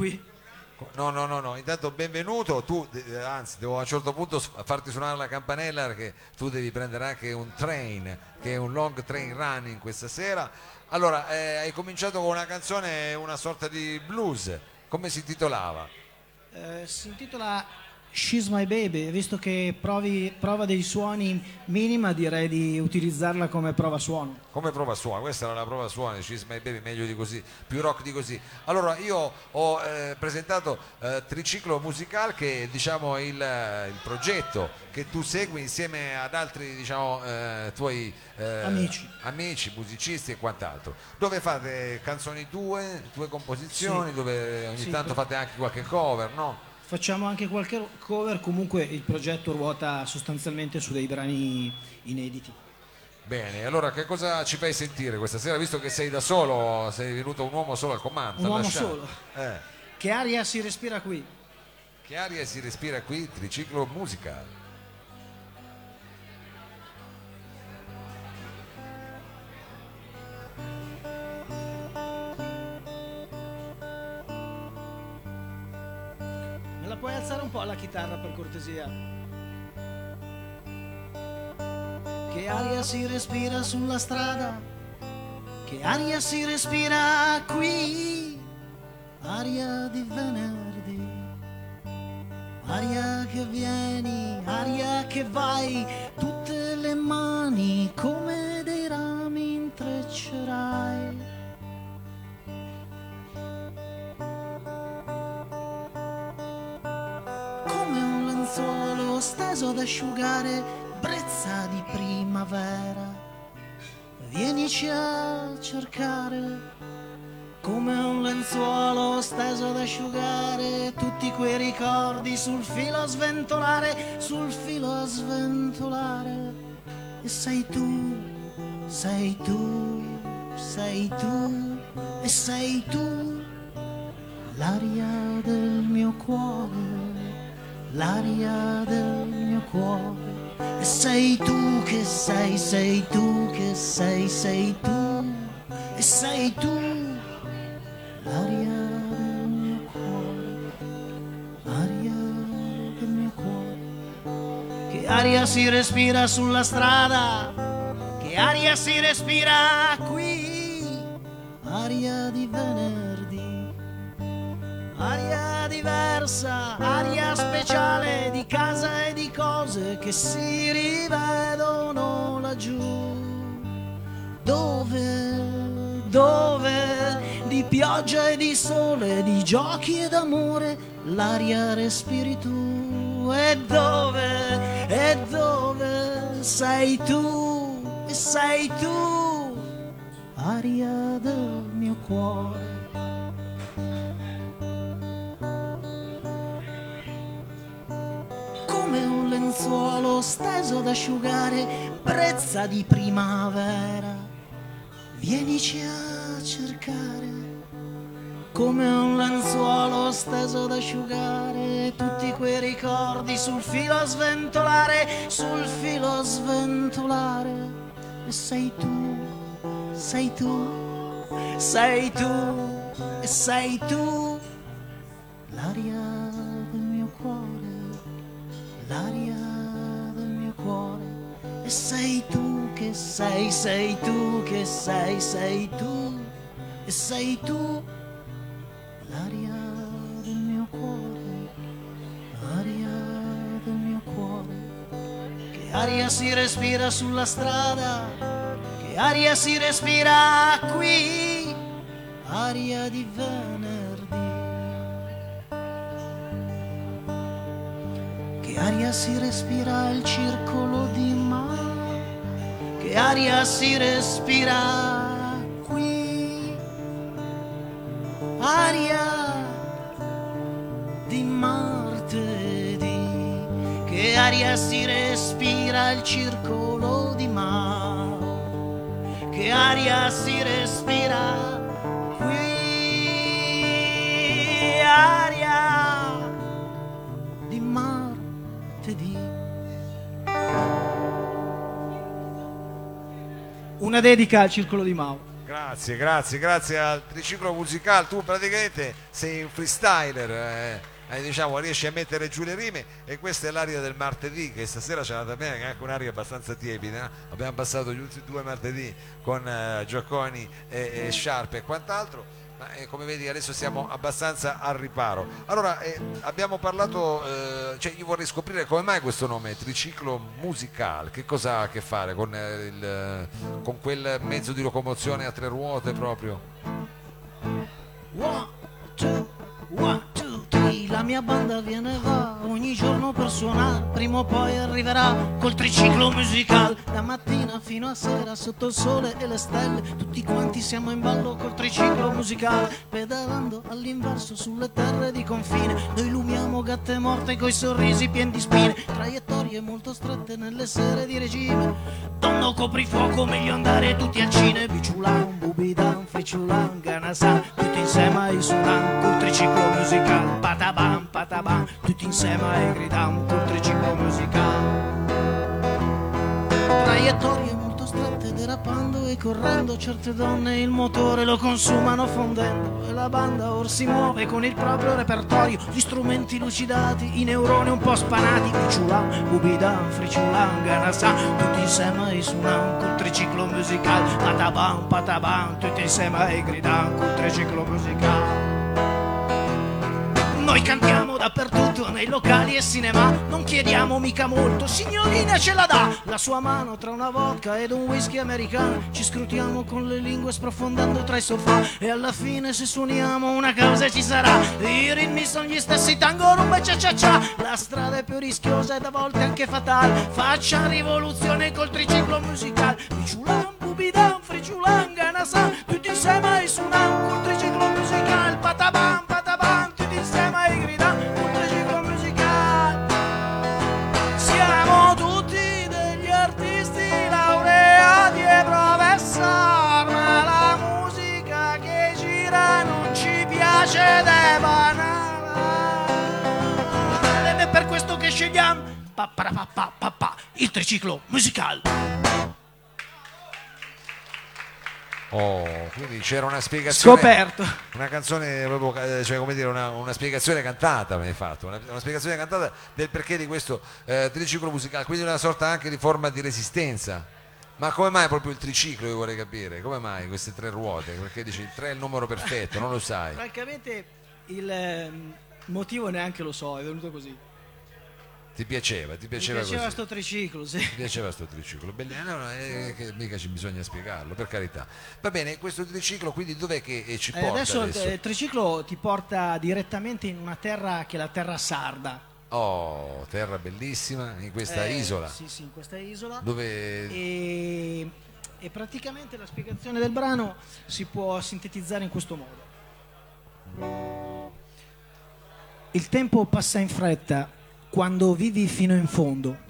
qui. No, no, no, no, intanto benvenuto, tu eh, anzi devo a un certo punto s- farti suonare la campanella perché tu devi prendere anche un train, che è un long train running questa sera. Allora, eh, hai cominciato con una canzone, una sorta di blues, come si intitolava? Eh, si intitola She's My Baby, visto che provi, prova dei suoni minima direi di utilizzarla come prova suono. Come prova suono? Questa era la prova suono, She's My Baby, meglio di così, più rock di così. Allora, io ho eh, presentato eh, Triciclo Musical che è diciamo il, eh, il progetto che tu segui insieme ad altri diciamo, eh, tuoi eh, Amici. amici, musicisti e quant'altro. Dove fate canzoni tue, tue composizioni, Sì. dove ogni Sì, tanto per- fate anche qualche cover, no? Facciamo anche qualche cover, comunque il progetto ruota sostanzialmente su dei brani inediti. Bene, allora che cosa ci fai sentire questa sera, visto che sei da solo, sei venuto un uomo solo al comando? Un uomo lasciato. solo. Eh. Che aria si respira qui? Che aria si respira qui, triciclo musical. Puoi alzare un po' la chitarra per cortesia? Che aria si respira sulla strada? Che aria si respira qui? Aria di venerdì. Aria che vieni, aria che vai, ad asciugare brezza di primavera. Vienici a cercare come un lenzuolo steso ad asciugare tutti quei ricordi sul filo a sventolare, sul filo a sventolare. E sei tu, sei tu, sei tu, e sei tu l'aria del mio cuore, l'aria del mio cuore. E sei tu che sei, sei tu che sei, sei tu, e sei tu l'aria del mio cuore, l'aria del mio cuore. Che aria si respira sulla strada, che aria si respira qui, aria di venerdì. Aria diversa, aria speciale di casa e di cose che si rivedono laggiù. Dove, dove, di pioggia e di sole, di giochi ed amore, l'aria respiri tu. E dove, e dove sei tu, e sei tu, aria del mio cuore. Come un lenzuolo steso ad asciugare brezza di primavera. Vienici a cercare come un lenzuolo steso ad asciugare tutti quei ricordi sul filo a sventolare, sul filo a sventolare. E sei tu, sei tu, sei tu, e sei tu, l'aria e sei tu che sei, sei tu che sei, sei tu e sei tu l'aria del mio cuore, l'aria del mio cuore. Che aria si respira sulla strada, che aria si respira qui, aria di venerdì. Aria si respira al circolo di mare, che aria si respira qui, aria di martedì, che aria si respira al circolo di mare, che aria si respira Una dedica al circolo di Mao. Grazie, grazie, grazie al triciclo musicale. Tu praticamente sei un freestyler, eh, eh, diciamo, riesci a mettere giù le rime e questa è l'aria del martedì, che stasera c'è andata bene, che è anche un'aria abbastanza tiepida. Abbiamo passato gli ultimi due martedì con eh, Giacconi e, e Sciarpe e quant'altro. Ma eh, come vedi adesso siamo abbastanza al riparo. Allora eh, abbiamo parlato, eh, cioè io vorrei scoprire come mai questo nome, triciclo musicale, che cosa ha a che fare con, eh, il, con quel mezzo di locomozione a tre ruote proprio? One, two, one, two, three. La mia banda viene va ogni giorno per suonare. Prima o poi arriverà col triciclo musicale. Da mattina fino a sera sotto il sole e le stelle. Tutti quanti siamo in ballo col triciclo musicale. Pedalando all'inverso sulle terre di confine. Noi lumiamo gatte morte coi sorrisi pieni di spine. Traiettorie molto strette nelle sere di regime. Tonno coprifuoco, meglio andare tutti al cine. Biciulan, bubidan, friciulan, ganasan. Tutti insieme ai suonan col triciclo musicale. Patabam, patabam, tutti insieme ai gridam col triciclo musicale. Traiettorie molto strette, derapando e correndo. Certe donne il motore lo consumano fondendo. E la banda or si muove con il proprio repertorio. Gli strumenti lucidati, i neuroni un po' spanati. Biciulan, bubidan, friciulan, ganasan. Tutti insieme ai suonan col triciclo musicale. Patabam, patabam, tutti insieme ai gridam col triciclo musicale. Noi cantiamo dappertutto, nei locali e cinema. Non chiediamo mica molto, signorina ce la dà. La sua mano tra una vodka ed un whisky americano. Ci scrutiamo con le lingue sprofondando tra i sofà. E alla fine se suoniamo una causa ci sarà. I ritmi sono gli stessi, tango, rumba e cia cia. La strada è più rischiosa ed a volte anche fatale. Faccia rivoluzione col triciclo musicale. Biciulan, bubidan, friciulan, ganasan. Tutti insieme ai suonan col triciclo musicale. Patabam, piace ed è per questo che scegliamo pa, pa, pa, pa, pa, pa, il triciclo musicale. Oh, quindi c'era una spiegazione. Scoperto. Una canzone proprio, eh, cioè come dire, una, una spiegazione cantata mi hai fatto, una, una spiegazione cantata del perché di questo eh, triciclo musicale, quindi una sorta anche di forma di resistenza. Ma come mai proprio il triciclo, io vorrei capire, come mai queste tre ruote? Perché dici il 3 è il numero perfetto, non lo sai. Francamente il ehm, motivo neanche lo so, è venuto così. Ti piaceva, ti Mi piaceva, piaceva così. sto triciclo, sì. Ti piaceva sto triciclo? Bellino, no, è che mica ci bisogna spiegarlo, per carità. Va bene, questo triciclo quindi dov'è che eh, ci Eh, porta adesso, adesso? il triciclo ti porta direttamente in una terra che è la terra sarda. Oh, terra bellissima, in questa Eh, isola, Sì, sì, in questa isola. dove E, e praticamente la spiegazione del brano si può sintetizzare in questo modo. Il tempo passa in fretta quando vivi fino in fondo.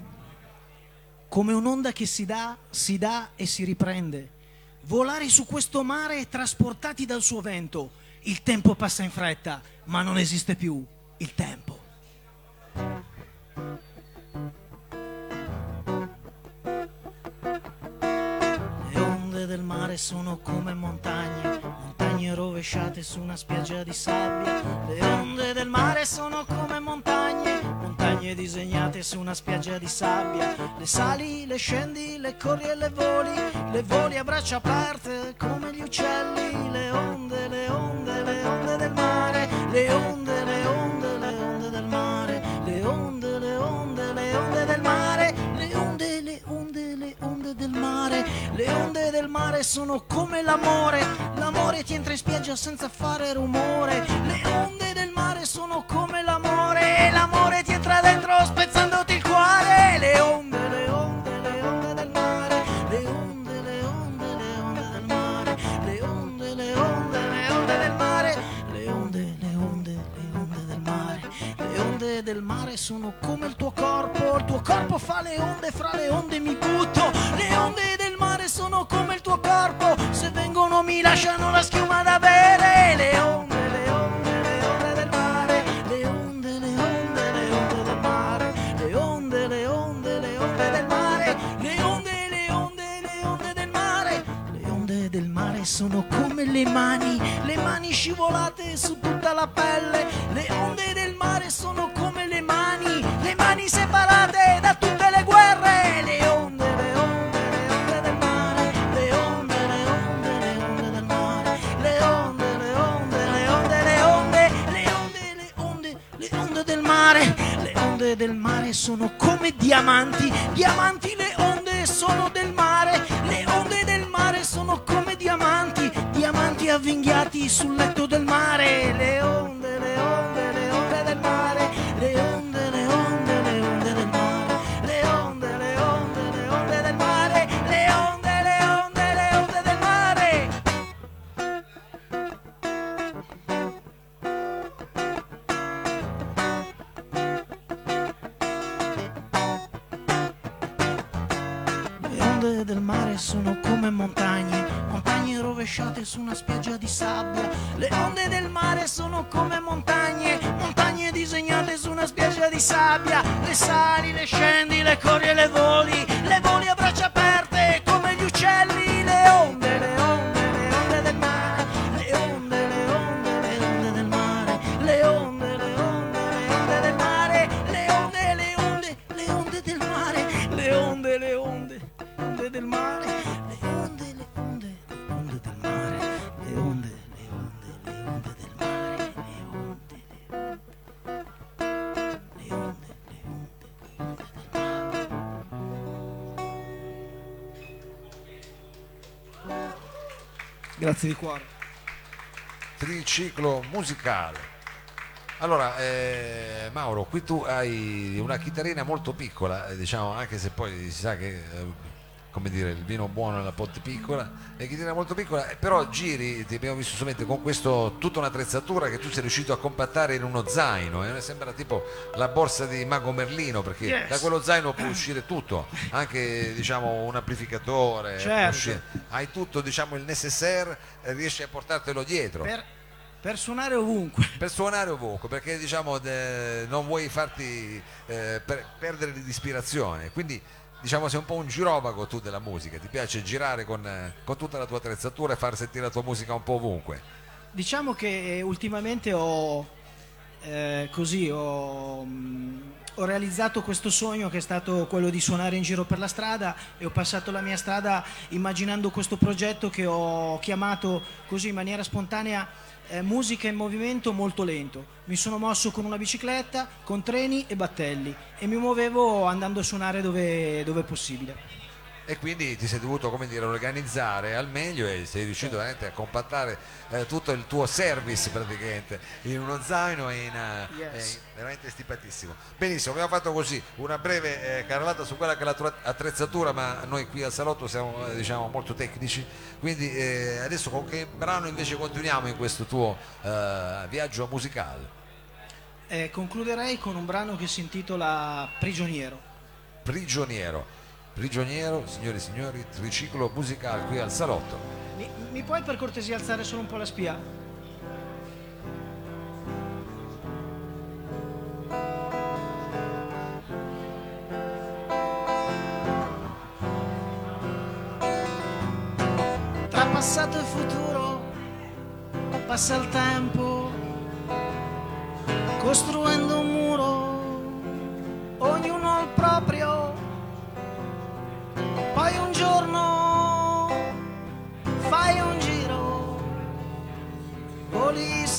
Come un'onda che si dà, si dà e si riprende. Volare su questo mare trasportati dal suo vento. Il tempo passa in fretta, ma non esiste più il tempo. Mare sono come montagne, montagne rovesciate su una spiaggia di sabbia. Le onde del mare sono come montagne, montagne disegnate su una spiaggia di sabbia. Le sali, le scendi, le corri e le voli, le voli a braccia aperte come gli uccelli. Mare sono come l'amore, l'amore ti entra in spiaggia senza fare rumore, le onde del mare sono come l'amore, l'amore ti entra dentro spezzandoti il cuore, le onde, le onde, le onde del mare, le onde, le onde, le onde del mare, le onde, le onde, le onde del mare, le onde, le onde, le onde del mare, le onde del mare sono come il tuo corpo, il tuo corpo fa le onde, fra le onde mi butto, lasciano la schiuma da bere, le onde, le onde, le onde del mare, le onde, le onde, le onde del mare, le onde, le onde, le onde del mare, le onde, le onde, le onde del mare, le onde del mare sono come le mani, le mani scivolate su tutta la pelle. Le onde del mare sono come le mani, le mani separate onde del mare sono come diamanti, diamanti le onde sono del mare, le onde del mare sono come diamanti, diamanti avvinghiati sul letto del mare, le onde, di sabbia. Le sali, le scendi, le corri e le voli, Grazie di cuore. triciclo musicale. Allora, eh, Mauro, qui tu hai una chitarrina molto piccola, eh, diciamo, anche se poi si sa che, eh, come dire, il vino buono nella botte piccola, la chitarrina molto piccola, eh, però giri, ti abbiamo visto solamente con questo, tutta un'attrezzatura che tu sei riuscito a compattare in uno zaino, eh, sembra tipo la borsa di Mago Merlino, perché Yes. da quello zaino può uscire tutto, anche diciamo un amplificatore, Certo. hai tutto diciamo il necessaire, eh, riesci a portartelo dietro Per, per suonare ovunque. per suonare ovunque perché diciamo de- non vuoi farti eh, per- perdere l'ispirazione quindi diciamo sei un po' un girovago tu della musica. Ti piace girare con, eh, con tutta la tua attrezzatura e far sentire la tua musica un po' ovunque. Diciamo che eh, ultimamente ho eh, così ho, mh, ho realizzato questo sogno che è stato quello di suonare in giro per la strada e ho passato la mia strada immaginando questo progetto che ho chiamato così in maniera spontanea eh, musica in movimento molto lento. Mi sono mosso con una bicicletta, con treni e battelli e mi muovevo andando a suonare dove, dove possibile. E quindi ti sei dovuto come dire organizzare al meglio e sei riuscito veramente a compattare eh, tutto il tuo service praticamente in uno zaino e in, eh, Yes. eh, veramente stipatissimo. Benissimo abbiamo fatto così una breve eh, carrellata su quella che è la tua attrezzatura ma noi qui al salotto siamo eh, diciamo molto tecnici. Quindi eh, adesso con che brano invece continuiamo in questo tuo viaggio musicale? Concluderei con un brano che si intitola Prigioniero. prigioniero prigioniero signori e signori triciclo musicale qui al salotto Mi, mi puoi per cortesia alzare solo un po' la spia? Tra passato e futuro passa il tempo costruendo un muro, ognuno il proprio.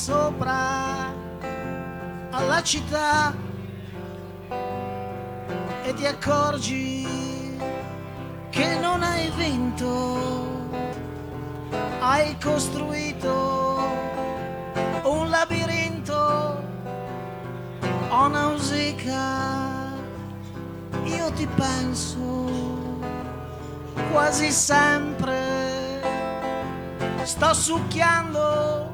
Sopra alla città e ti accorgi che non hai vinto, hai costruito un labirinto, ho nausea, io ti penso quasi sempre. Sto succhiando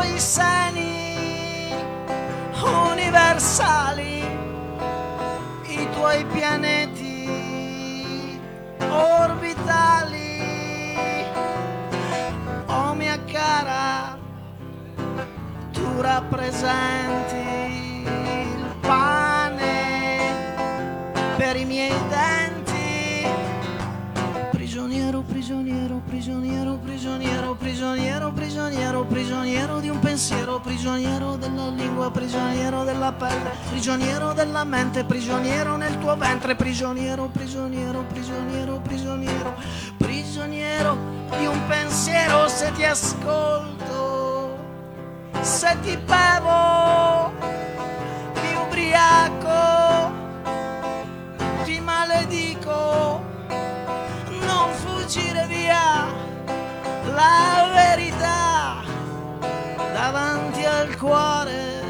i tuoi seni universali, i tuoi pianeti orbitali. Oh mia cara, tu rappresenti il pane per i miei denti prigioniero, prigioniero, prigioniero, prigioniero, prigioniero, prigioniero di un pensiero, prigioniero della lingua, prigioniero della pelle, prigioniero della mente, prigioniero nel tuo ventre, prigioniero, prigioniero, prigioniero, prigioniero, prigioniero di un pensiero se ti ascolto, se ti bevo, mi ubriaco, la verità davanti al cuore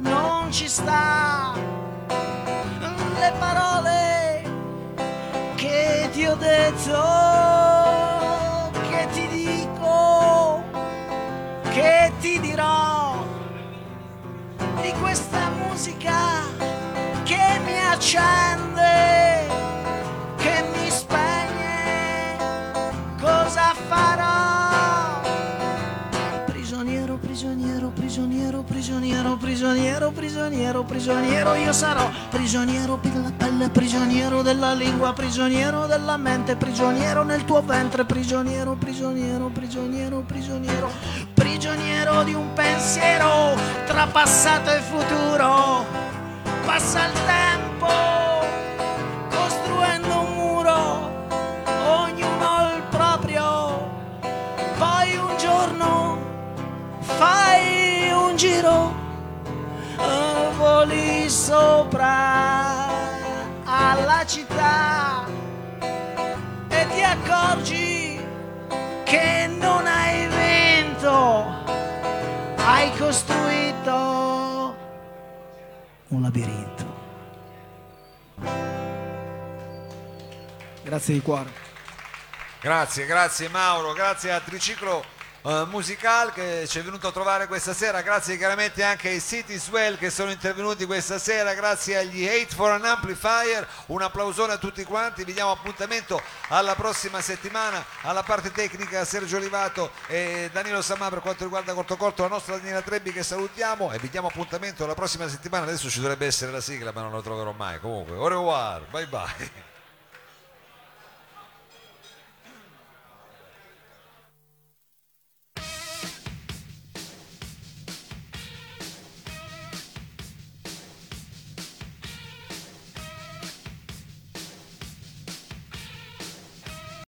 non ci sta. Le parole che ti ho detto che ti dico che ti dirò di questa musica che mi accende, prigioniero, prigioniero, prigioniero, prigioniero, prigioniero, io sarò prigioniero della pelle, prigioniero della lingua, prigioniero della mente, prigioniero nel tuo ventre, prigioniero, prigioniero, prigioniero, prigioniero, prigioniero di un pensiero tra passato e futuro. Passa il tempo città e ti accorgi che non hai vento, hai costruito un labirinto. Grazie di cuore. Grazie, grazie Mauro, grazie a Triciclo eh, Musical che ci è venuto a trovare questa sera, grazie chiaramente anche ai City Swell che sono intervenuti questa sera, grazie agli Hate for an Amplifier, un applausone a tutti quanti, vi diamo appuntamento alla prossima settimana, alla parte tecnica Sergio Olivato e Danilo Samà per quanto riguarda Corto Corto, la nostra Daniela Trebbi che salutiamo e vi diamo appuntamento alla prossima settimana, adesso ci dovrebbe essere la sigla ma non la troverò mai, comunque, au revoir, bye bye.